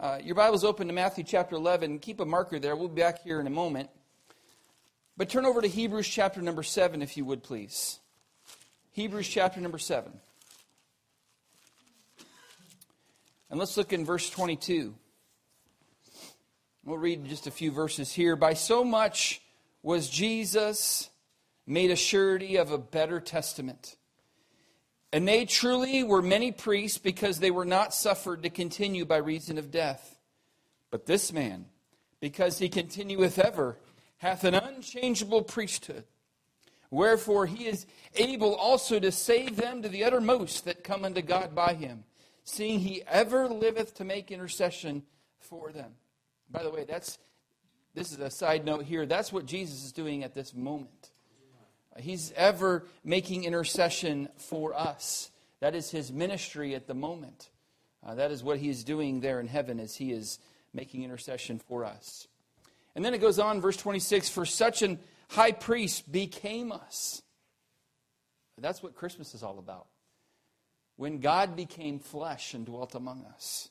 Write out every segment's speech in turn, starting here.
Uh, your Bible's open to Matthew chapter 11. Keep a marker there. We'll be back here in a moment. But turn over to Hebrews chapter number 7, if you would, please. Hebrews chapter number 7. And let's look in verse 22. We'll read just a few verses here. By so much was Jesus made a surety of a better testament. And they truly were many priests because they were not suffered to continue by reason of death. But this man, because he continueth ever, hath an unchangeable priesthood. Wherefore he is able also to save them to the uttermost that come unto God by him, seeing he ever liveth to make intercession for them. By the way, that's this is a side note here. That's what Jesus is doing at this moment. He's ever making intercession for us. That is his ministry at the moment. Uh, that is what he is doing there in heaven as he is making intercession for us. And then it goes on, verse 26 For such an high priest became us. That's what Christmas is all about. When God became flesh and dwelt among us.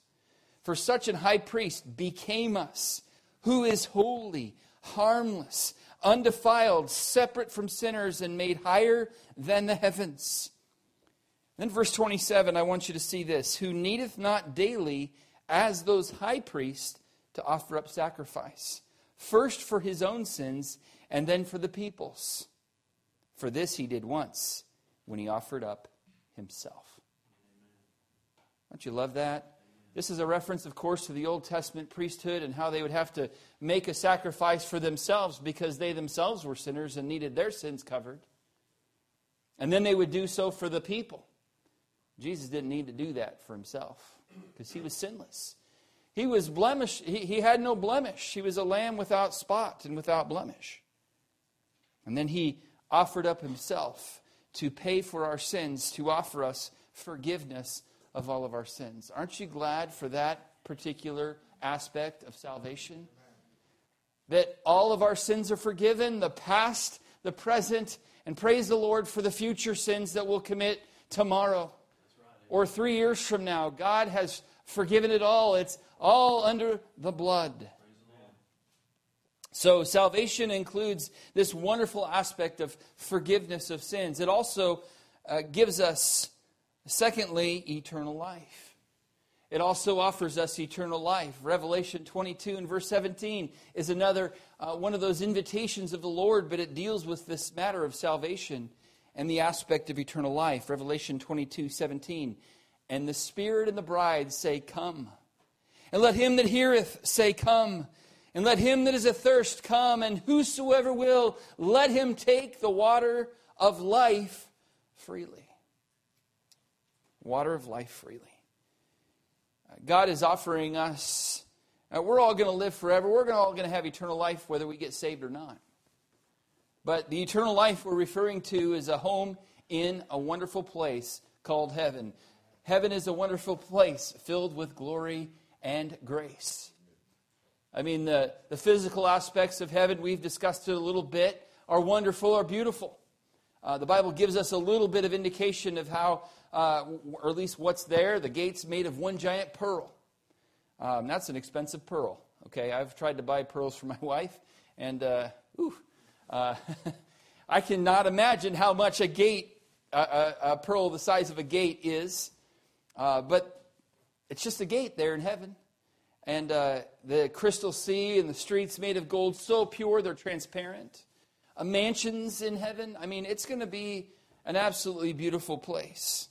For such an high priest became us, who is holy, harmless, undefiled, separate from sinners, and made higher than the heavens. Then, verse 27, I want you to see this who needeth not daily, as those high priests, to offer up sacrifice, first for his own sins, and then for the people's. For this he did once, when he offered up himself. Don't you love that? This is a reference, of course, to the Old Testament priesthood and how they would have to make a sacrifice for themselves because they themselves were sinners and needed their sins covered. And then they would do so for the people. Jesus didn't need to do that for himself because he was sinless. He was blemish. He, he had no blemish. He was a lamb without spot and without blemish. And then he offered up himself to pay for our sins, to offer us forgiveness of all of our sins. Aren't you glad for that particular aspect of salvation? That all of our sins are forgiven, the past, the present, and praise the Lord for the future sins that we'll commit tomorrow or three years from now. God has forgiven it all. It's all under the blood. So, salvation includes this wonderful aspect of forgiveness of sins. It also uh, gives us Secondly, eternal life. It also offers us eternal life. Revelation 22 and verse 17 is another uh, one of those invitations of the Lord, but it deals with this matter of salvation and the aspect of eternal life. Revelation 22 17. And the Spirit and the bride say, Come. And let him that heareth say, Come. And let him that is athirst come. And whosoever will, let him take the water of life freely water of life freely. Uh, God is offering us, uh, we're all going to live forever. We're all going to have eternal life whether we get saved or not. But the eternal life we're referring to is a home in a wonderful place called heaven. Heaven is a wonderful place filled with glory and grace. I mean, the, the physical aspects of heaven, we've discussed it a little bit, are wonderful, are beautiful. Uh, the Bible gives us a little bit of indication of how, uh, or at least what's there. The gate's made of one giant pearl. Um, that's an expensive pearl. Okay, I've tried to buy pearls for my wife, and uh, ooh, uh, I cannot imagine how much a gate, a, a pearl the size of a gate is. Uh, but it's just a gate there in heaven. And the crystal sea and the streets made of gold, so pure they're transparent mansions in heaven. I mean, it's going to be an absolutely beautiful place.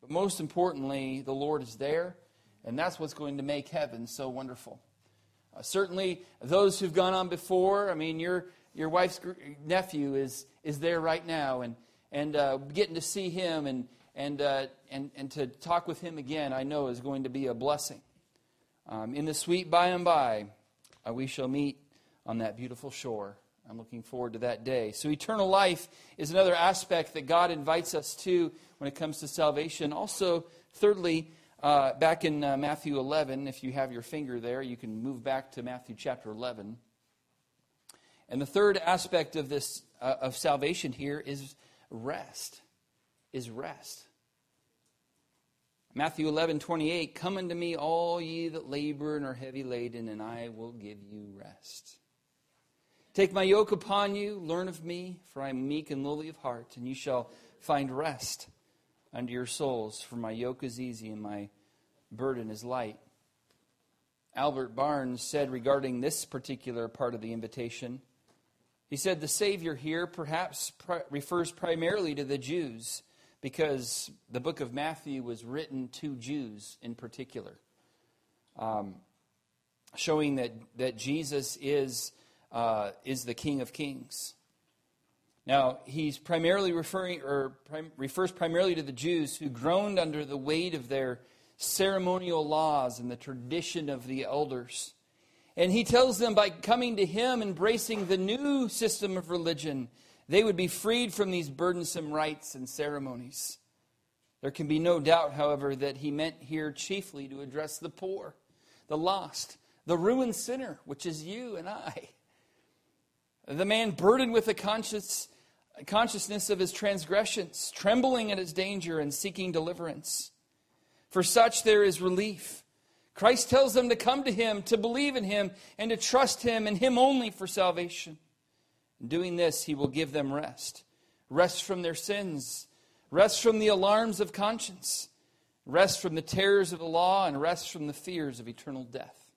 But most importantly, the Lord is there, and that's what's going to make heaven so wonderful. Uh, certainly, those who've gone on before, I mean, your, your wife's nephew is, is there right now, and, and uh, getting to see him and, and, uh, and, and to talk with him again, I know is going to be a blessing. Um, in the sweet by and by, uh, we shall meet on that beautiful shore. I'm looking forward to that day. So, eternal life is another aspect that God invites us to when it comes to salvation. Also, thirdly, uh, back in uh, Matthew 11, if you have your finger there, you can move back to Matthew chapter 11. And the third aspect of this uh, of salvation here is rest. Is rest. Matthew 11, 28, Come unto me, all ye that labor and are heavy laden, and I will give you rest. Take my yoke upon you, learn of me, for I am meek and lowly of heart, and you shall find rest unto your souls, for my yoke is easy and my burden is light. Albert Barnes said regarding this particular part of the invitation, he said the Savior here perhaps refers primarily to the Jews because the book of Matthew was written to Jews in particular, um, showing that, that Jesus is, uh, is the King of Kings. Now, he's primarily referring, or prim, refers primarily to the Jews who groaned under the weight of their ceremonial laws and the tradition of the elders. And he tells them by coming to him, embracing the new system of religion, they would be freed from these burdensome rites and ceremonies. There can be no doubt, however, that he meant here chiefly to address the poor, the lost, the ruined sinner, which is you and I. The man burdened with the conscious, consciousness of his transgressions, trembling at his danger and seeking deliverance. For such there is relief. Christ tells them to come to him, to believe in him, and to trust him and him only for salvation. In doing this, he will give them rest rest from their sins, rest from the alarms of conscience, rest from the terrors of the law, and rest from the fears of eternal death.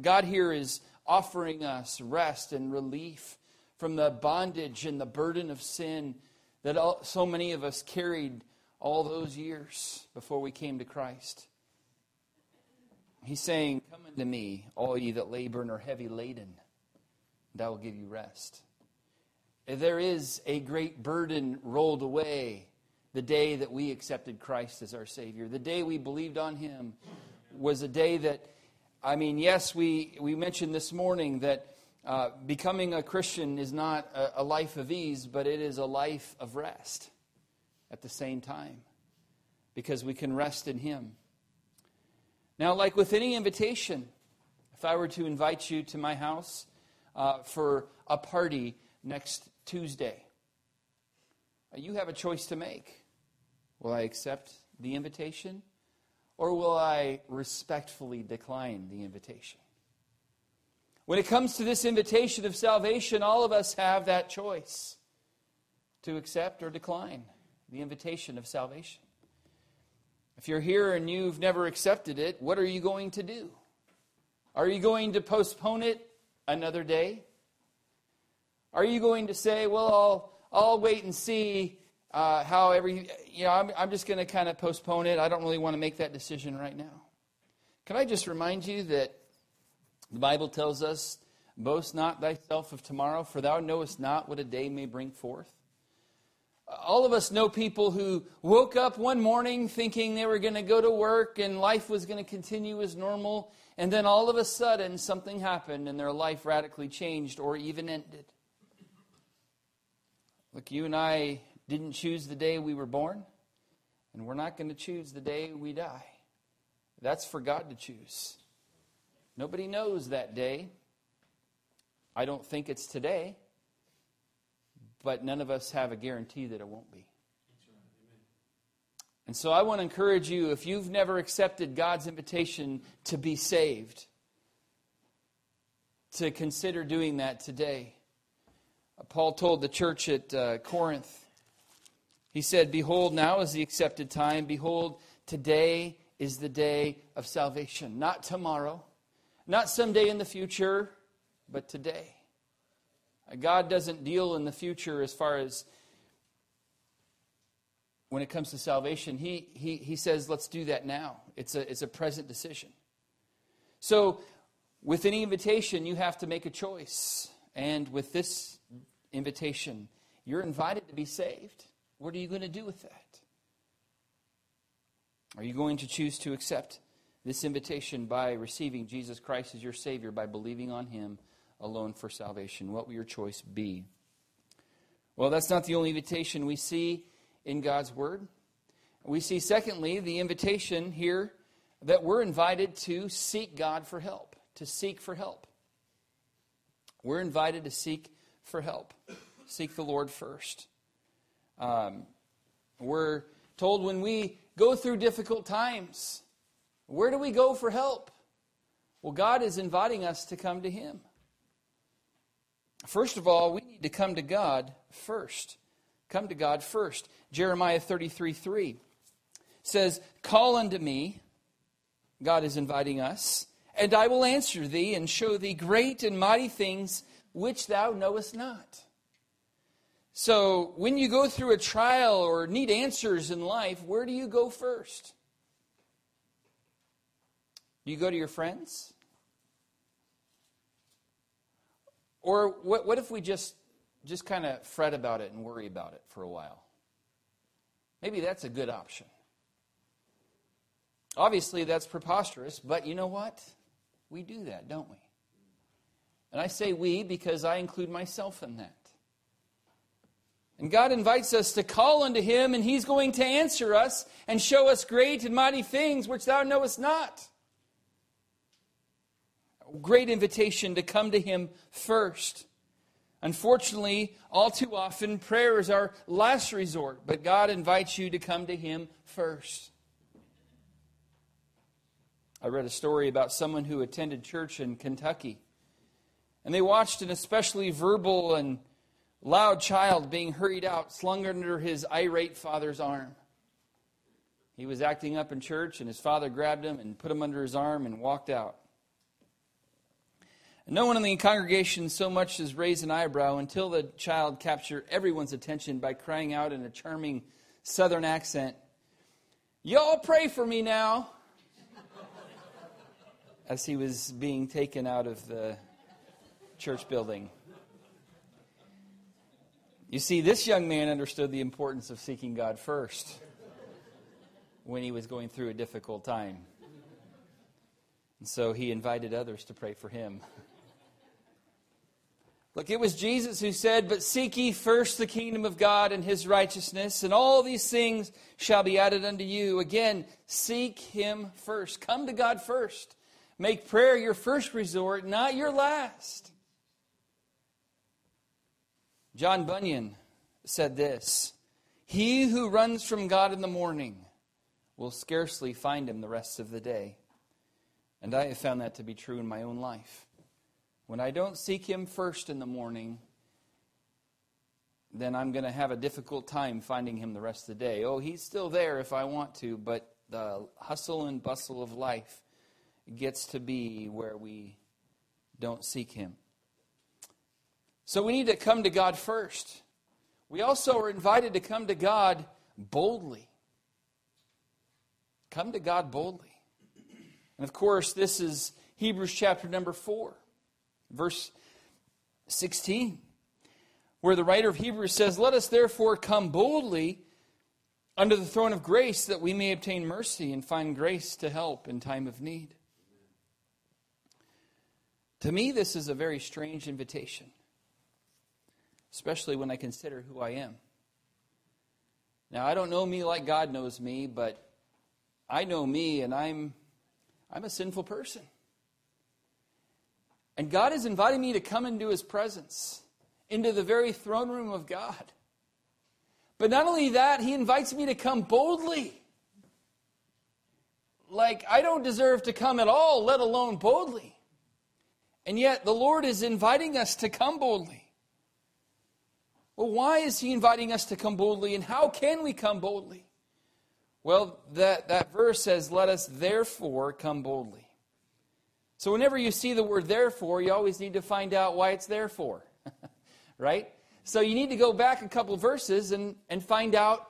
God here is offering us rest and relief from the bondage and the burden of sin that all, so many of us carried all those years before we came to Christ. He's saying, Come unto me, all ye that labor and are heavy laden and I will give you rest. There is a great burden rolled away the day that we accepted Christ as our Savior. The day we believed on Him was a day that, I mean, yes, we, we mentioned this morning that uh, becoming a Christian is not a, a life of ease, but it is a life of rest at the same time because we can rest in Him. Now, like with any invitation, if I were to invite you to my house, uh, for a party next Tuesday. You have a choice to make. Will I accept the invitation or will I respectfully decline the invitation? When it comes to this invitation of salvation, all of us have that choice to accept or decline the invitation of salvation. If you're here and you've never accepted it, what are you going to do? Are you going to postpone it another day? Are you going to say, well, I'll, I'll wait and see uh, how every, you know, I'm, I'm just going to kind of postpone it. I don't really want to make that decision right now. Can I just remind you that the Bible tells us, boast not thyself of tomorrow, for thou knowest not what a day may bring forth? all of us know people who woke up one morning thinking they were going to go to work and life was going to continue as normal, and then all of a sudden, something happened and their life radically changed or even ended. Look, you and I didn't choose the day we were born, and we're not going to choose the day we die. That's for God to choose. Nobody knows that day. I don't think it's today, but none of us have a guarantee that it won't be. And so I want to encourage you if you've never accepted God's invitation to be saved, to consider doing that today. Paul told the church at uh, Corinth, he said, Behold, now is the accepted time. Behold, today is the day of salvation. Not tomorrow, not someday in the future, but today. God doesn't deal in the future as far as when it comes to salvation, he, he, he says, let's do that now. It's a, it's a present decision. So, with any invitation, you have to make a choice. And with this invitation, you're invited to be saved. What are you going to do with that? Are you going to choose to accept this invitation by receiving Jesus Christ as your Savior, by believing on Him alone for salvation? What will your choice be? Well, that's not the only invitation we see in God's Word. We see, secondly, the invitation here that we're invited to seek God for help, to seek for help. We're invited to seek for help, seek the Lord first. Um, we're told when we go through difficult times, where do we go for help? Well, God is inviting us to come to Him. First of all, we need to come to God first. Come to God first. Jeremiah 33 3 says, Call unto me, God is inviting us, and I will answer thee and show thee great and mighty things which thou knowest not. So, when you go through a trial or need answers in life, where do you go first? Do you go to your friends? Or what, what if we just, just kind of fret about it and worry about it for a while? Maybe that's a good option. Obviously, that's preposterous, but you know what? We do that, don't we? And I say we because I include myself in that. And God invites us to call unto Him, and He's going to answer us and show us great and mighty things which thou knowest not. Great invitation to come to Him first. Unfortunately, all too often, prayer is our last resort, but God invites you to come to Him first. I read a story about someone who attended church in Kentucky, and they watched an especially verbal and loud child being hurried out, slung under his irate father's arm. He was acting up in church, and his father grabbed him and put him under his arm and walked out. And no one in the congregation so much as raised an eyebrow until the child captured everyone's attention by crying out in a charming southern accent, Y'all pray for me now. As he was being taken out of the church building. You see, this young man understood the importance of seeking God first when he was going through a difficult time. And so he invited others to pray for him. Look, it was Jesus who said, But seek ye first the kingdom of God and his righteousness, and all these things shall be added unto you. Again, seek him first. Come to God first. Make prayer your first resort, not your last. John Bunyan said this He who runs from God in the morning will scarcely find him the rest of the day. And I have found that to be true in my own life. When I don't seek him first in the morning, then I'm going to have a difficult time finding him the rest of the day. Oh, he's still there if I want to, but the hustle and bustle of life gets to be where we don't seek him. So we need to come to God first. We also are invited to come to God boldly. Come to God boldly. And of course, this is Hebrews chapter number 4, verse 16, where the writer of Hebrews says, Let us therefore come boldly under the throne of grace that we may obtain mercy and find grace to help in time of need. To me, this is a very strange invitation especially when I consider who I am. Now, I don't know me like God knows me, but I know me, and I'm, I'm a sinful person. And God is inviting me to come into His presence, into the very throne room of God. But not only that, He invites me to come boldly. Like, I don't deserve to come at all, let alone boldly. And yet, the Lord is inviting us to come boldly. Well, why is he inviting us to come boldly, and how can we come boldly? Well, that, that verse says, Let us therefore come boldly. So, whenever you see the word therefore, you always need to find out why it's there for. right? So, you need to go back a couple verses and, and find out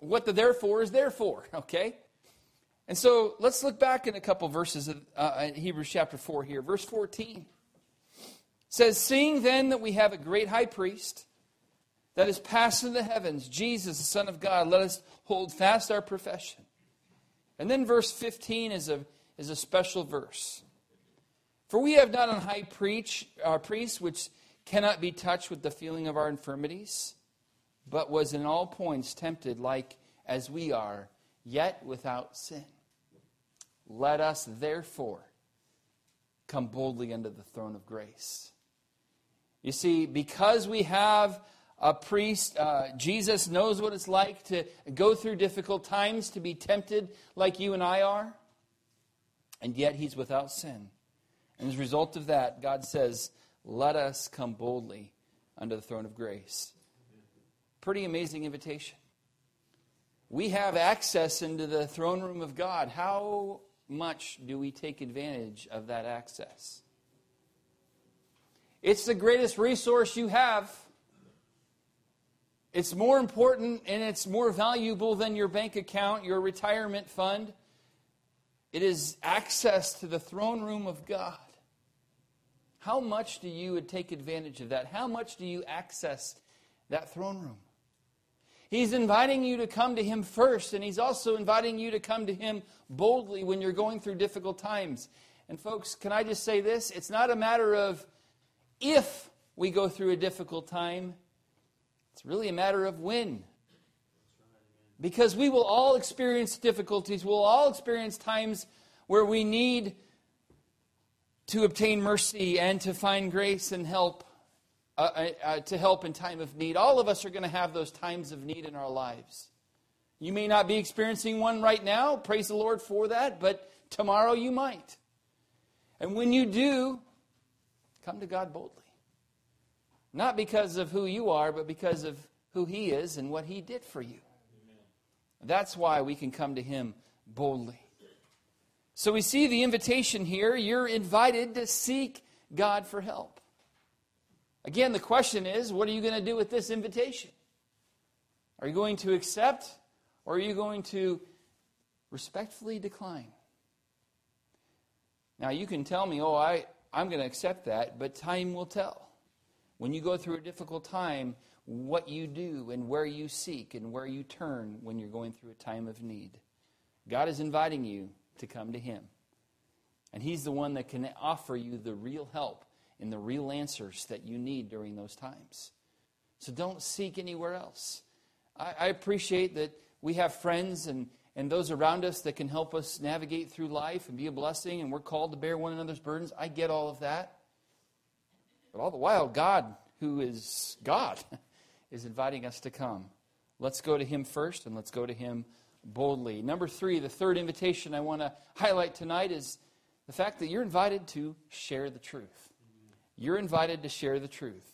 what the therefore is there for. Okay? And so, let's look back in a couple verses of uh, Hebrews chapter 4 here. Verse 14 says, Seeing then that we have a great high priest that is passed in the heavens, Jesus, the Son of God, let us hold fast our profession. And then verse 15 is a, is a special verse. For we have not an high preach, our priest which cannot be touched with the feeling of our infirmities, but was in all points tempted like as we are, yet without sin. Let us therefore come boldly unto the throne of grace. You see, because we have a priest. Uh, Jesus knows what it's like to go through difficult times, to be tempted like you and I are. And yet he's without sin. And as a result of that, God says, Let us come boldly under the throne of grace. Pretty amazing invitation. We have access into the throne room of God. How much do we take advantage of that access? It's the greatest resource you have. It's more important and it's more valuable than your bank account, your retirement fund. It is access to the throne room of God. How much do you take advantage of that? How much do you access that throne room? He's inviting you to come to Him first, and He's also inviting you to come to Him boldly when you're going through difficult times. And, folks, can I just say this? It's not a matter of if we go through a difficult time, it's really a matter of when. Because we will all experience difficulties, we'll all experience times where we need to obtain mercy and to find grace and help, uh, uh, uh, to help in time of need. All of us are going to have those times of need in our lives. You may not be experiencing one right now, praise the Lord for that, but tomorrow you might. And when you do, come to God boldly. Not because of who you are, but because of who He is and what He did for you. That's why we can come to Him boldly. So we see the invitation here. You're invited to seek God for help. Again, the question is what are you going to do with this invitation? Are you going to accept or are you going to respectfully decline? Now, you can tell me, oh, I, I'm going to accept that, but time will tell. When you go through a difficult time, what you do and where you seek and where you turn when you're going through a time of need. God is inviting you to come to Him. And He's the one that can offer you the real help and the real answers that you need during those times. So don't seek anywhere else. I, I appreciate that we have friends and, and those around us that can help us navigate through life and be a blessing, and we're called to bear one another's burdens. I get all of that. But all the while, God, who is God, is inviting us to come. Let's go to Him first, and let's go to Him boldly. Number three, the third invitation I want to highlight tonight is the fact that you're invited to share the truth. You're invited to share the truth.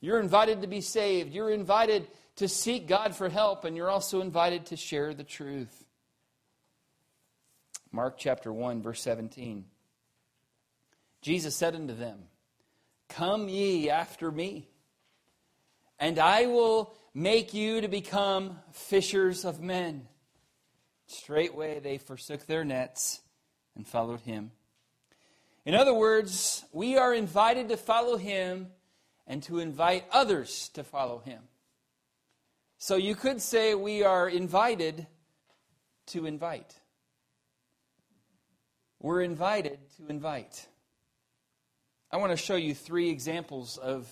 You're invited to be saved. You're invited to seek God for help, and you're also invited to share the truth. Mark chapter 1, verse 17. Jesus said unto them, Come ye after me, and I will make you to become fishers of men. Straightway they forsook their nets and followed him. In other words, we are invited to follow him and to invite others to follow him. So you could say we are invited to invite. We're invited to invite. I want to show you three examples of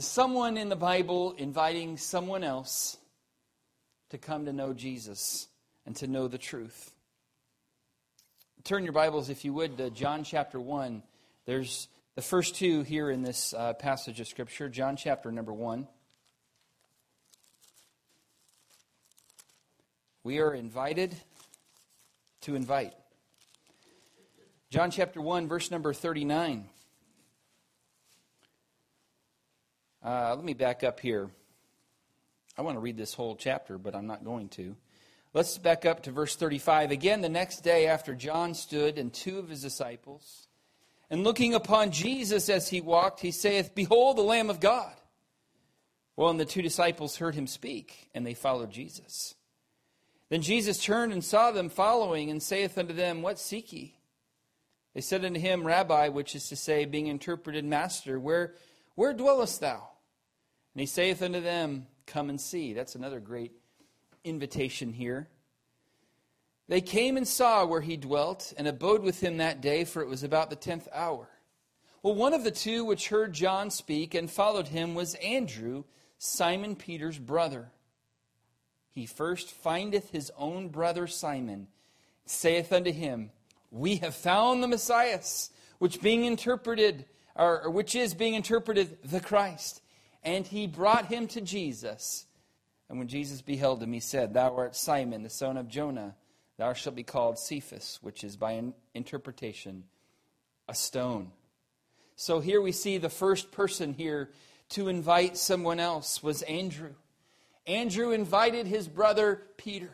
someone in the Bible inviting someone else to come to know Jesus and to know the truth. Turn your Bibles, if you would, to John chapter 1. There's the first two here in this uh, passage of Scripture, John chapter number 1. We are invited to invite. John chapter 1, verse number 39. Uh, let me back up here. I want to read this whole chapter, but I'm not going to. Let's back up to verse 35. Again, the next day after John stood and two of his disciples, and looking upon Jesus as he walked, he saith, Behold the Lamb of God. Well, and the two disciples heard him speak, and they followed Jesus. Then Jesus turned and saw them following, and saith unto them, What seek ye? They said unto him, Rabbi, which is to say, being interpreted, Master, where, where dwellest thou? And he saith unto them, Come and see. That's another great invitation here. They came and saw where he dwelt and abode with him that day, for it was about the tenth hour. Well, one of the two which heard John speak and followed him was Andrew, Simon Peter's brother. He first findeth his own brother Simon, saith unto him, We have found the Messiah, which being interpreted, or which is being interpreted the Christ. And he brought him to Jesus. And when Jesus beheld him, he said, Thou art Simon, the son of Jonah. Thou shalt be called Cephas, which is by interpretation a stone. So here we see the first person here to invite someone else was Andrew. Andrew invited his brother Peter.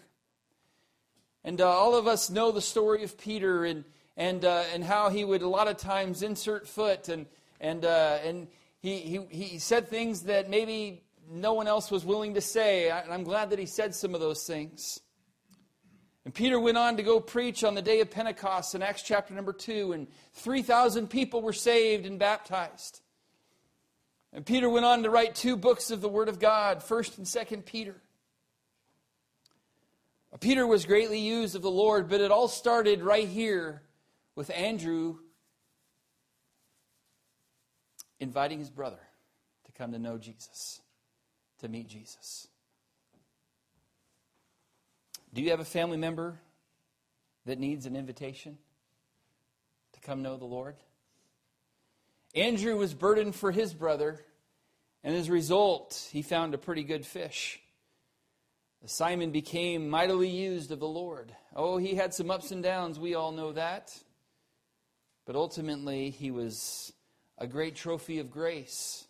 And uh, all of us know the story of Peter and, and, uh, and how he would a lot of times insert foot and, and, uh, and he, he, he said things that maybe no one else was willing to say. And I'm glad that he said some of those things. And Peter went on to go preach on the day of Pentecost in Acts chapter number 2, and 3,000 people were saved and baptized. And Peter went on to write two books of the Word of God, 1st and 2nd Peter. Peter was greatly used of the Lord, but it all started right here with Andrew inviting his brother to come to know Jesus, to meet Jesus. Do you have a family member that needs an invitation to come know the Lord? Andrew was burdened for his brother, and as a result, he found a pretty good fish. Simon became mightily used of the Lord. Oh, he had some ups and downs, we all know that. But ultimately, he was a great trophy of grace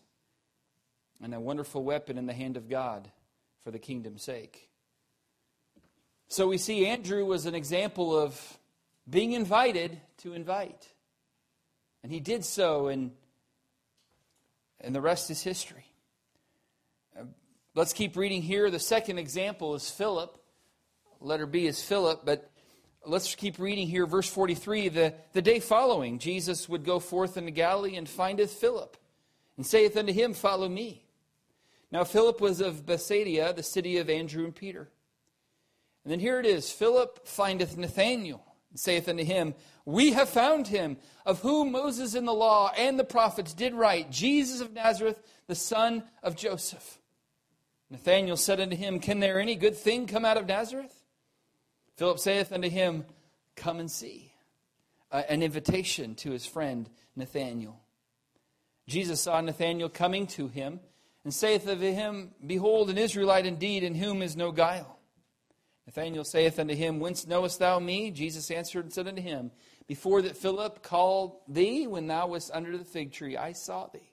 and a wonderful weapon in the hand of God for the kingdom's sake. So we see Andrew was an example of being invited to invite. And he did so, and, and the rest is history. Let's keep reading here. The second example is Philip. Letter B is Philip, but let's keep reading here. Verse 43 the, the day following, Jesus would go forth into Galilee and findeth Philip, and saith unto him, Follow me. Now, Philip was of Bethsaida, the city of Andrew and Peter. And then here it is Philip findeth Nathanael, and saith unto him, We have found him, of whom Moses in the law and the prophets did write, Jesus of Nazareth, the son of Joseph. Nathanael said unto him, Can there any good thing come out of Nazareth? Philip saith unto him, Come and see. Uh, an invitation to his friend Nathanael. Jesus saw Nathanael coming to him, and saith unto him, Behold, an Israelite indeed, in whom is no guile. Nathanael saith unto him, Whence knowest thou me? Jesus answered and said unto him, Before that Philip called thee, when thou wast under the fig tree, I saw thee.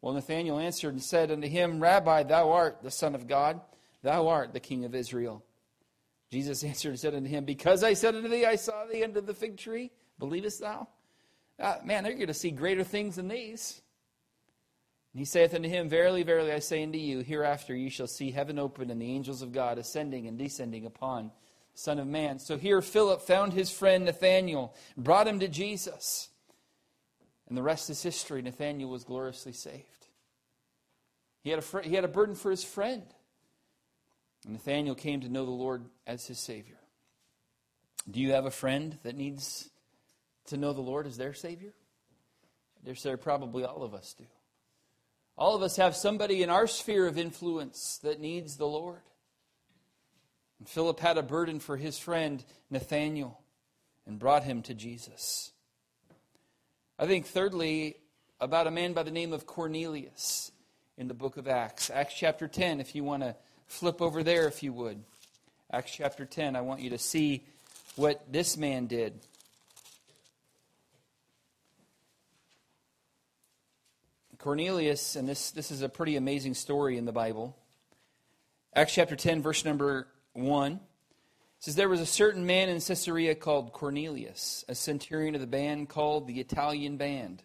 Well, Nathanael answered and said unto him, Rabbi, thou art the Son of God, thou art the King of Israel. Jesus answered and said unto him, Because I said unto thee, I saw thee under the fig tree, believest thou? Uh, man, they're going to see greater things than these. And he saith unto him, Verily, verily, I say unto you, hereafter ye shall see heaven open and the angels of God ascending and descending upon the Son of Man. So here Philip found his friend Nathanael, brought him to Jesus. And the rest is history. Nathanael was gloriously saved. He had a, fr- he had a burden for his friend. And Nathanael came to know the Lord as his Savior. Do you have a friend that needs to know the Lord as their Savior? I dare say probably all of us do. All of us have somebody in our sphere of influence that needs the Lord. And Philip had a burden for his friend Nathanael and brought him to Jesus. I think, thirdly, about a man by the name of Cornelius in the book of Acts. Acts chapter 10, if you want to flip over there, if you would. Acts chapter 10, I want you to see what this man did. Cornelius, and this, this is a pretty amazing story in the Bible. Acts chapter 10, verse number 1 says, There was a certain man in Caesarea called Cornelius, a centurion of the band called the Italian Band,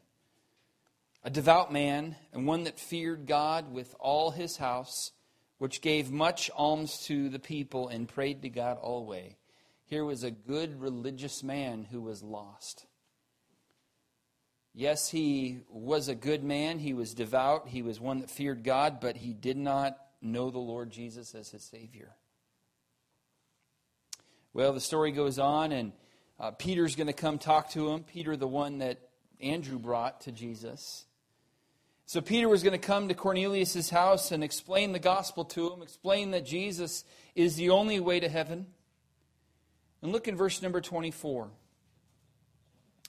a devout man, and one that feared God with all his house, which gave much alms to the people and prayed to God always. Here was a good religious man who was lost. Yes, he was a good man. He was devout. He was one that feared God, but he did not know the Lord Jesus as his Savior. Well, the story goes on, and uh, Peter's going to come talk to him. Peter, the one that Andrew brought to Jesus. So Peter was going to come to Cornelius' house and explain the gospel to him, explain that Jesus is the only way to heaven. And look in verse number 24.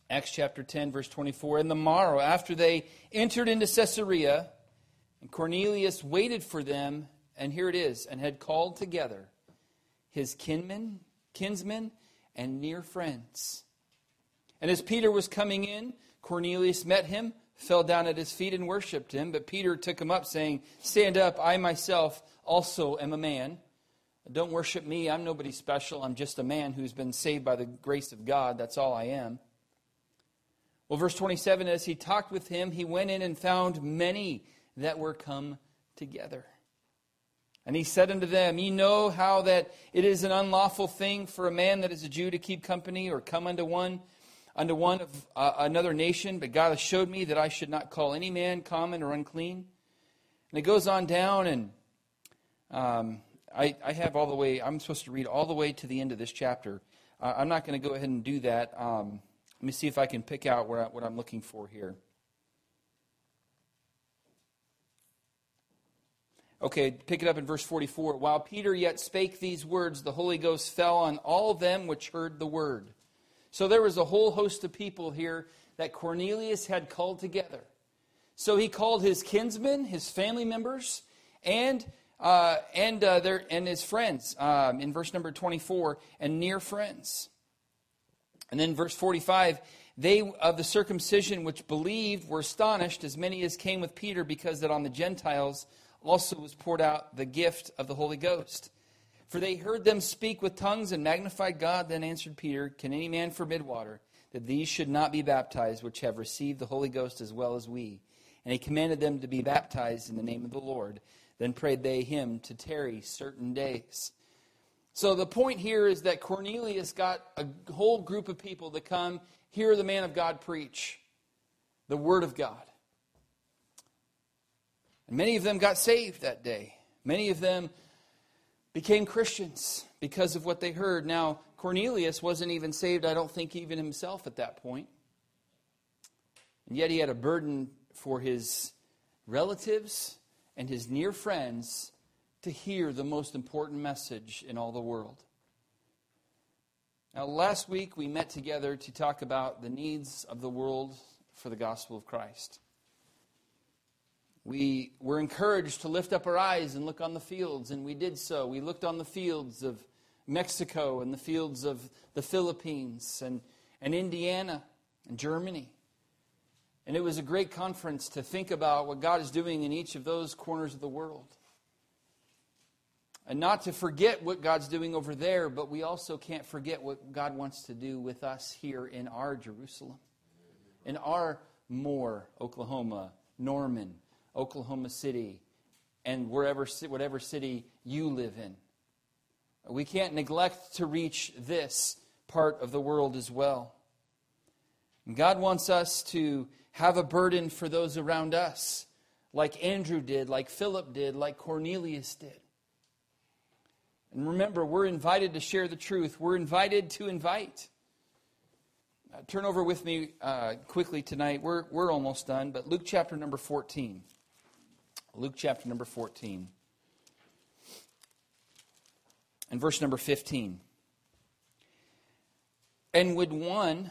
Acts chapter 10, verse 24. And the morrow, after they entered into Caesarea, And Cornelius waited for them, and here it is, and had called together his kinmen, kinsmen, and near friends. And as Peter was coming in, Cornelius met him, fell down at his feet, and worshipped him. But Peter took him up, saying, Stand up, I myself also am a man. Don't worship me. I'm nobody special. I'm just a man who's been saved by the grace of God. That's all I am. Well, verse 27 as he talked with him, he went in and found many that were come together. And he said unto them, Ye know how that it is an unlawful thing for a man that is a Jew to keep company or come unto one unto one of uh, another nation, but God has showed me that I should not call any man common or unclean. And it goes on down, and um, I, I, have all the way, I'm supposed to read all the way to the end of this chapter. Uh, I'm not going to go ahead and do that. Um, let me see if I can pick out where, what I'm looking for here. Okay, pick it up in verse 44. While Peter yet spake these words, the Holy Ghost fell on all them which heard the word. So there was a whole host of people here that Cornelius had called together. So he called his kinsmen, his family members, and uh, and uh, their and his friends um, in verse number 24, and near friends. And then verse 45, they of the circumcision which believed were astonished, as many as came with Peter, because that on the Gentiles also was poured out the gift of the Holy Ghost. For they heard them speak with tongues and magnified God. Then answered Peter, Can any man forbid water, that these should not be baptized, which have received the Holy Ghost as well as we? And he commanded them to be baptized in the name of the Lord. Then prayed they him to tarry certain days. So the point here is that Cornelius got a whole group of people to come hear the man of God preach the Word of God. And many of them got saved that day. Many of them became Christians because of what they heard. Now, Cornelius wasn't even saved, I don't think, even himself at that point. And yet he had a burden for his relatives and his near friends to hear the most important message in all the world. Now, last week we met together to talk about the needs of the world for the gospel of Christ we were encouraged to lift up our eyes and look on the fields, and we did so. We looked on the fields of Mexico and the fields of the Philippines and, and Indiana and Germany. And it was a great conference to think about what God is doing in each of those corners of the world. And not to forget what God's doing over there, but we also can't forget what God wants to do with us here in our Jerusalem, in our Moore, Oklahoma, Norman, Oklahoma City, and wherever, whatever city you live in. We can't neglect to reach this part of the world as well. God wants us to have a burden for those around us, like Andrew did, like Philip did, like Cornelius did. And remember, we're invited to share the truth, we're invited to invite. Uh, turn over with me uh, quickly tonight. We're, we're almost done, but Luke chapter number 14. Luke chapter number 14. And verse number 15. And when one,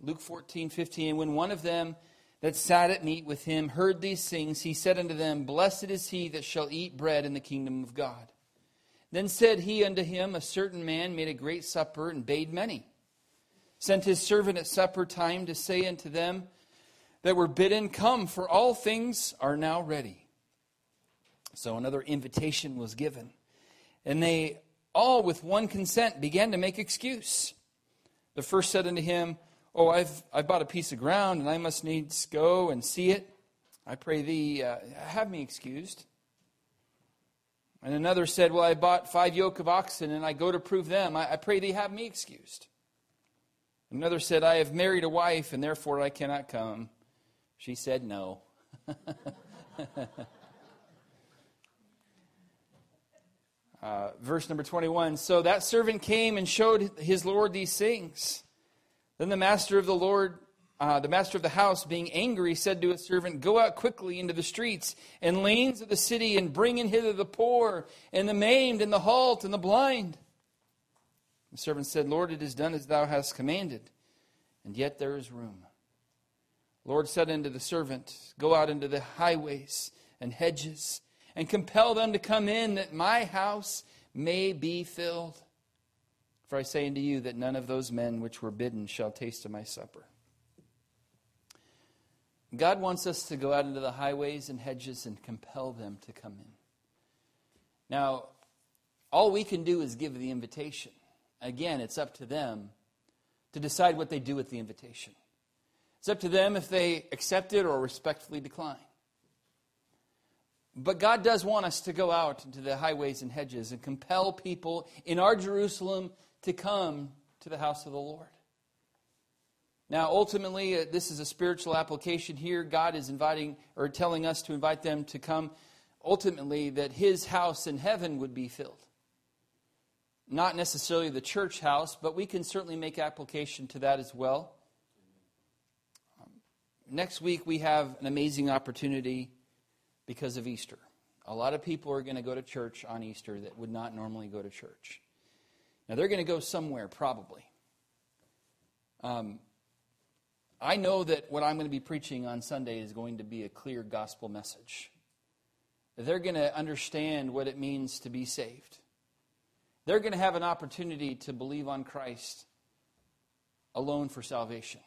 Luke 14, 15, when one of them that sat at meat with him heard these things, he said unto them, Blessed is he that shall eat bread in the kingdom of God. Then said he unto him, A certain man made a great supper and bade many. Sent his servant at supper time to say unto them that were bidden, Come, for all things are now ready. So another invitation was given. And they all, with one consent, began to make excuse. The first said unto him, Oh, I've, I've bought a piece of ground, and I must needs go and see it. I pray thee, uh, have me excused. And another said, Well, I bought five yoke of oxen, and I go to prove them. I, I pray thee, have me excused. Another said, I have married a wife, and therefore I cannot come. She said, No. Uh, verse number 21 So that servant came and showed his Lord these things. Then the master of the Lord, uh, the master of the house, being angry, said to his servant, Go out quickly into the streets and lanes of the city and bring in hither the poor and the maimed and the halt and the blind. The servant said, Lord, it is done as thou hast commanded, and yet there is room. Lord said unto the servant, Go out into the highways and hedges, and compel them to come in, that my house may be filled. For I say unto you that none of those men which were bidden shall taste of my supper. God wants us to go out into the highways and hedges and compel them to come in. Now, all we can do is give the invitation. Again, it's up to them to decide what they do with the invitation. It's up to them if they accept it or respectfully decline. But God does want us to go out into the highways and hedges and compel people in our Jerusalem to come to the house of the Lord. Now, ultimately, uh, this is a spiritual application here. God is inviting or telling us to invite them to come, ultimately, that His house in heaven would be filled. Not necessarily the church house, but we can certainly make application to that as well. Um, next week, we have an amazing opportunity because of Easter. A lot of people are going to go to church on Easter that would not normally go to church. Now, they're going to go somewhere, probably. Um, I know that what I'm going to be preaching on Sunday is going to be a clear gospel message. They're going to understand what it means to be saved. They're going to have an opportunity to believe on Christ alone for salvation.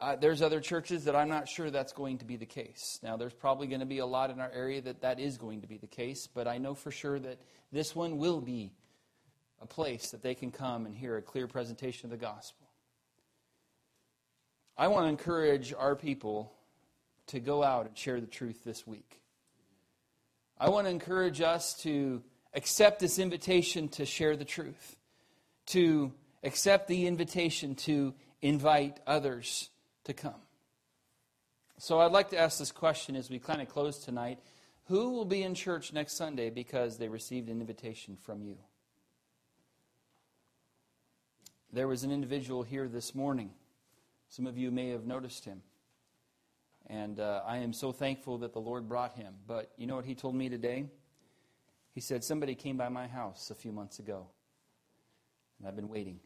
Uh, there's other churches that I'm not sure that's going to be the case. Now, there's probably going to be a lot in our area that that is going to be the case, but I know for sure that this one will be a place that they can come and hear a clear presentation of the gospel. I want to encourage our people to go out and share the truth this week. I want to encourage us to accept this invitation to share the truth, to accept the invitation to invite others to come. So I'd like to ask this question as we kind of close tonight Who will be in church next Sunday because they received an invitation from you? There was an individual here this morning. Some of you may have noticed him. And uh, I am so thankful that the Lord brought him. But you know what he told me today? He said, Somebody came by my house a few months ago, and I've been waiting.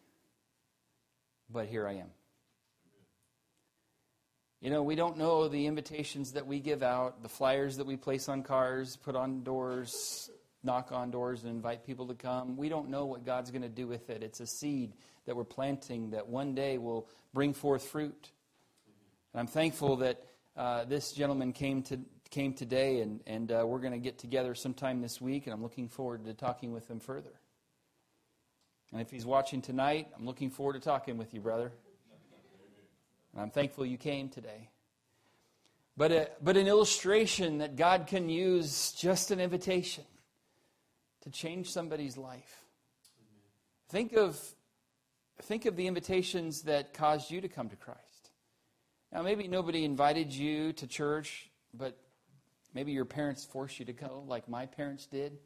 But here I am. You know, we don't know the invitations that we give out, the flyers that we place on cars, put on doors, knock on doors, and invite people to come. We don't know what God's going to do with it. It's a seed that we're planting that one day will bring forth fruit. And I'm thankful that uh, this gentleman came to came today, and, and uh, we're going to get together sometime this week, and I'm looking forward to talking with him further. And if he's watching tonight, I'm looking forward to talking with you, brother. And I'm thankful you came today. But, a, but an illustration that God can use just an invitation to change somebody's life. Think of, think of the invitations that caused you to come to Christ. Now, maybe nobody invited you to church, but maybe your parents forced you to go, like my parents did.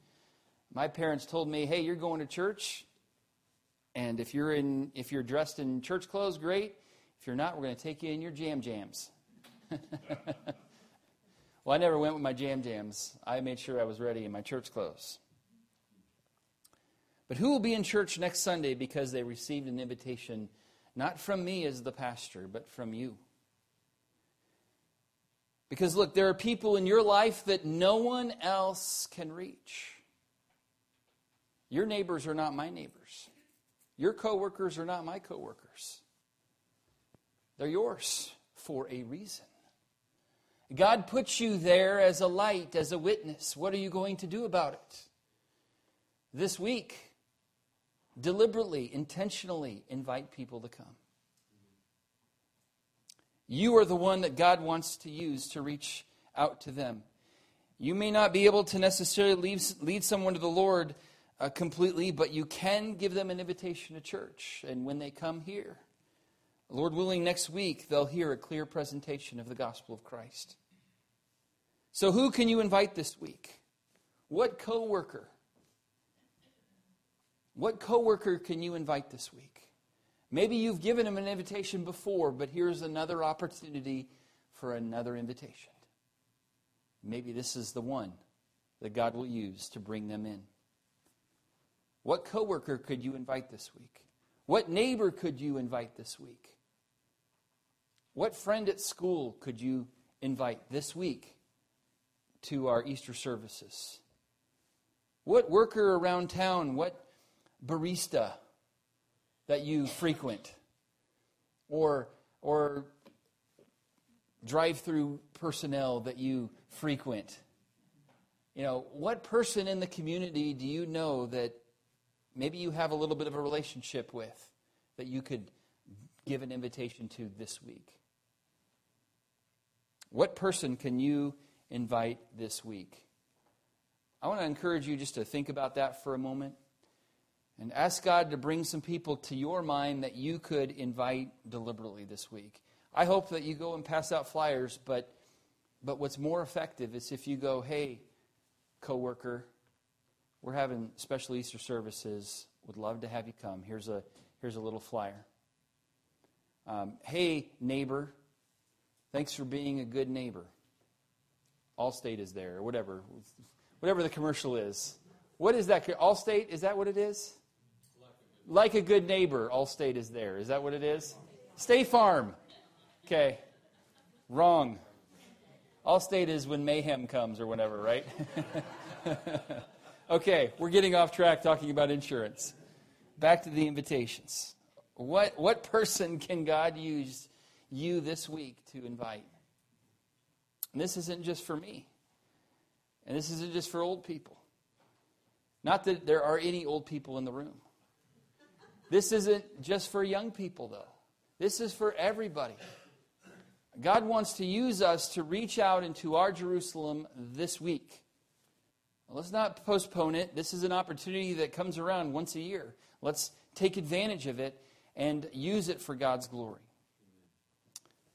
My parents told me, "Hey, you're going to church, and if you're in, if you're dressed in church clothes, great. If you're not, we're going to take you in your jam jams. well, I never went with my jam jams. I made sure I was ready in my church clothes. But who will be in church next Sunday because they received an invitation not from me as the pastor, but from you? Because look, there are people in your life that no one else can reach. Your neighbors are not my neighbors. Your coworkers are not my coworkers. They're yours for a reason. God puts you there as a light, as a witness. What are you going to do about it? This week, deliberately, intentionally invite people to come. You are the one that God wants to use to reach out to them. You may not be able to necessarily lead, lead someone to the Lord uh, completely, but you can give them an invitation to church. And when they come here, Lord willing, next week they'll hear a clear presentation of the gospel of Christ. So, who can you invite this week? What coworker? What coworker can you invite this week? Maybe you've given him an invitation before, but here's another opportunity for another invitation. Maybe this is the one that God will use to bring them in. What coworker could you invite this week? What neighbor could you invite this week? What friend at school could you invite this week to our Easter services? What worker around town, what barista that you frequent? Or, or drive through personnel that you frequent? You know, what person in the community do you know that maybe you have a little bit of a relationship with that you could give an invitation to this week? What person can you invite this week? I want to encourage you just to think about that for a moment and ask God to bring some people to your mind that you could invite deliberately this week. I hope that you go and pass out flyers, but but what's more effective is if you go, "Hey, coworker, we're having special Easter services. Would love to have you come. Here's a here's a little flyer. Um, hey, neighbor, thanks for being a good neighbor. Allstate is there, or whatever, whatever the commercial is. What is that? Allstate? Is that what it is? Like a good neighbor, Allstate is there. Is that what it is? State Farm. Okay. Wrong. Allstate is when mayhem comes or whatever, right? okay, we're getting off track talking about insurance. Back to the invitations. What, what person can God use you this week to invite? And this isn't just for me. And this isn't just for old people. Not that there are any old people in the room. This isn't just for young people, though. This is for everybody. God wants to use us to reach out into our Jerusalem this week. Let's not postpone it. This is an opportunity that comes around once a year. Let's take advantage of it and use it for God's glory.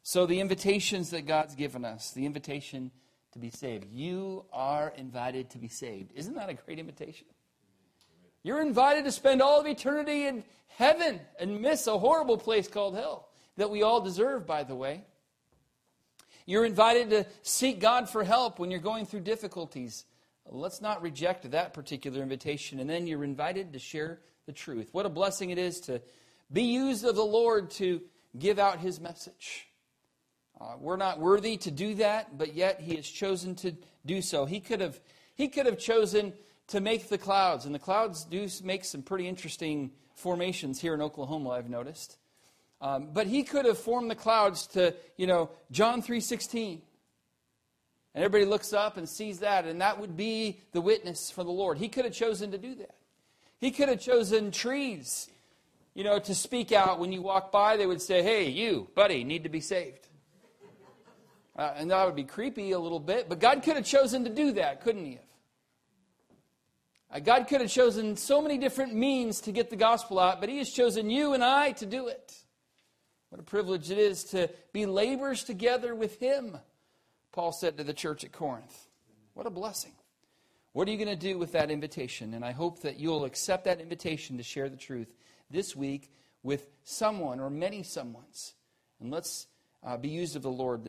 So, the invitations that God's given us, the invitation to be saved. You are invited to be saved. Isn't that a great invitation? You're invited to spend all of eternity in heaven and miss a horrible place called hell that we all deserve, by the way. You're invited to seek God for help when you're going through difficulties Let's not reject that particular invitation. And then you're invited to share the truth. What a blessing it is to be used of the Lord to give out his message. Uh, we're not worthy to do that, but yet he has chosen to do so. He could have, he could have chosen to make the clouds, and the clouds do make some pretty interesting formations here in Oklahoma, I've noticed. Um, but he could have formed the clouds to, you know, John 3.16. And everybody looks up and sees that, and that would be the witness for the Lord. He could have chosen to do that. He could have chosen trees, you know, to speak out when you walk by. They would say, hey, you, buddy, need to be saved. Uh, and that would be creepy a little bit, but God could have chosen to do that, couldn't He have? Uh, God could have chosen so many different means to get the gospel out, but He has chosen you and I to do it. What a privilege it is to be laborers together with Him. Paul said to the church at Corinth. What a blessing. What are you going to do with that invitation? And I hope that you'll accept that invitation to share the truth this week with someone or many someones. And let's uh, be used of the Lord.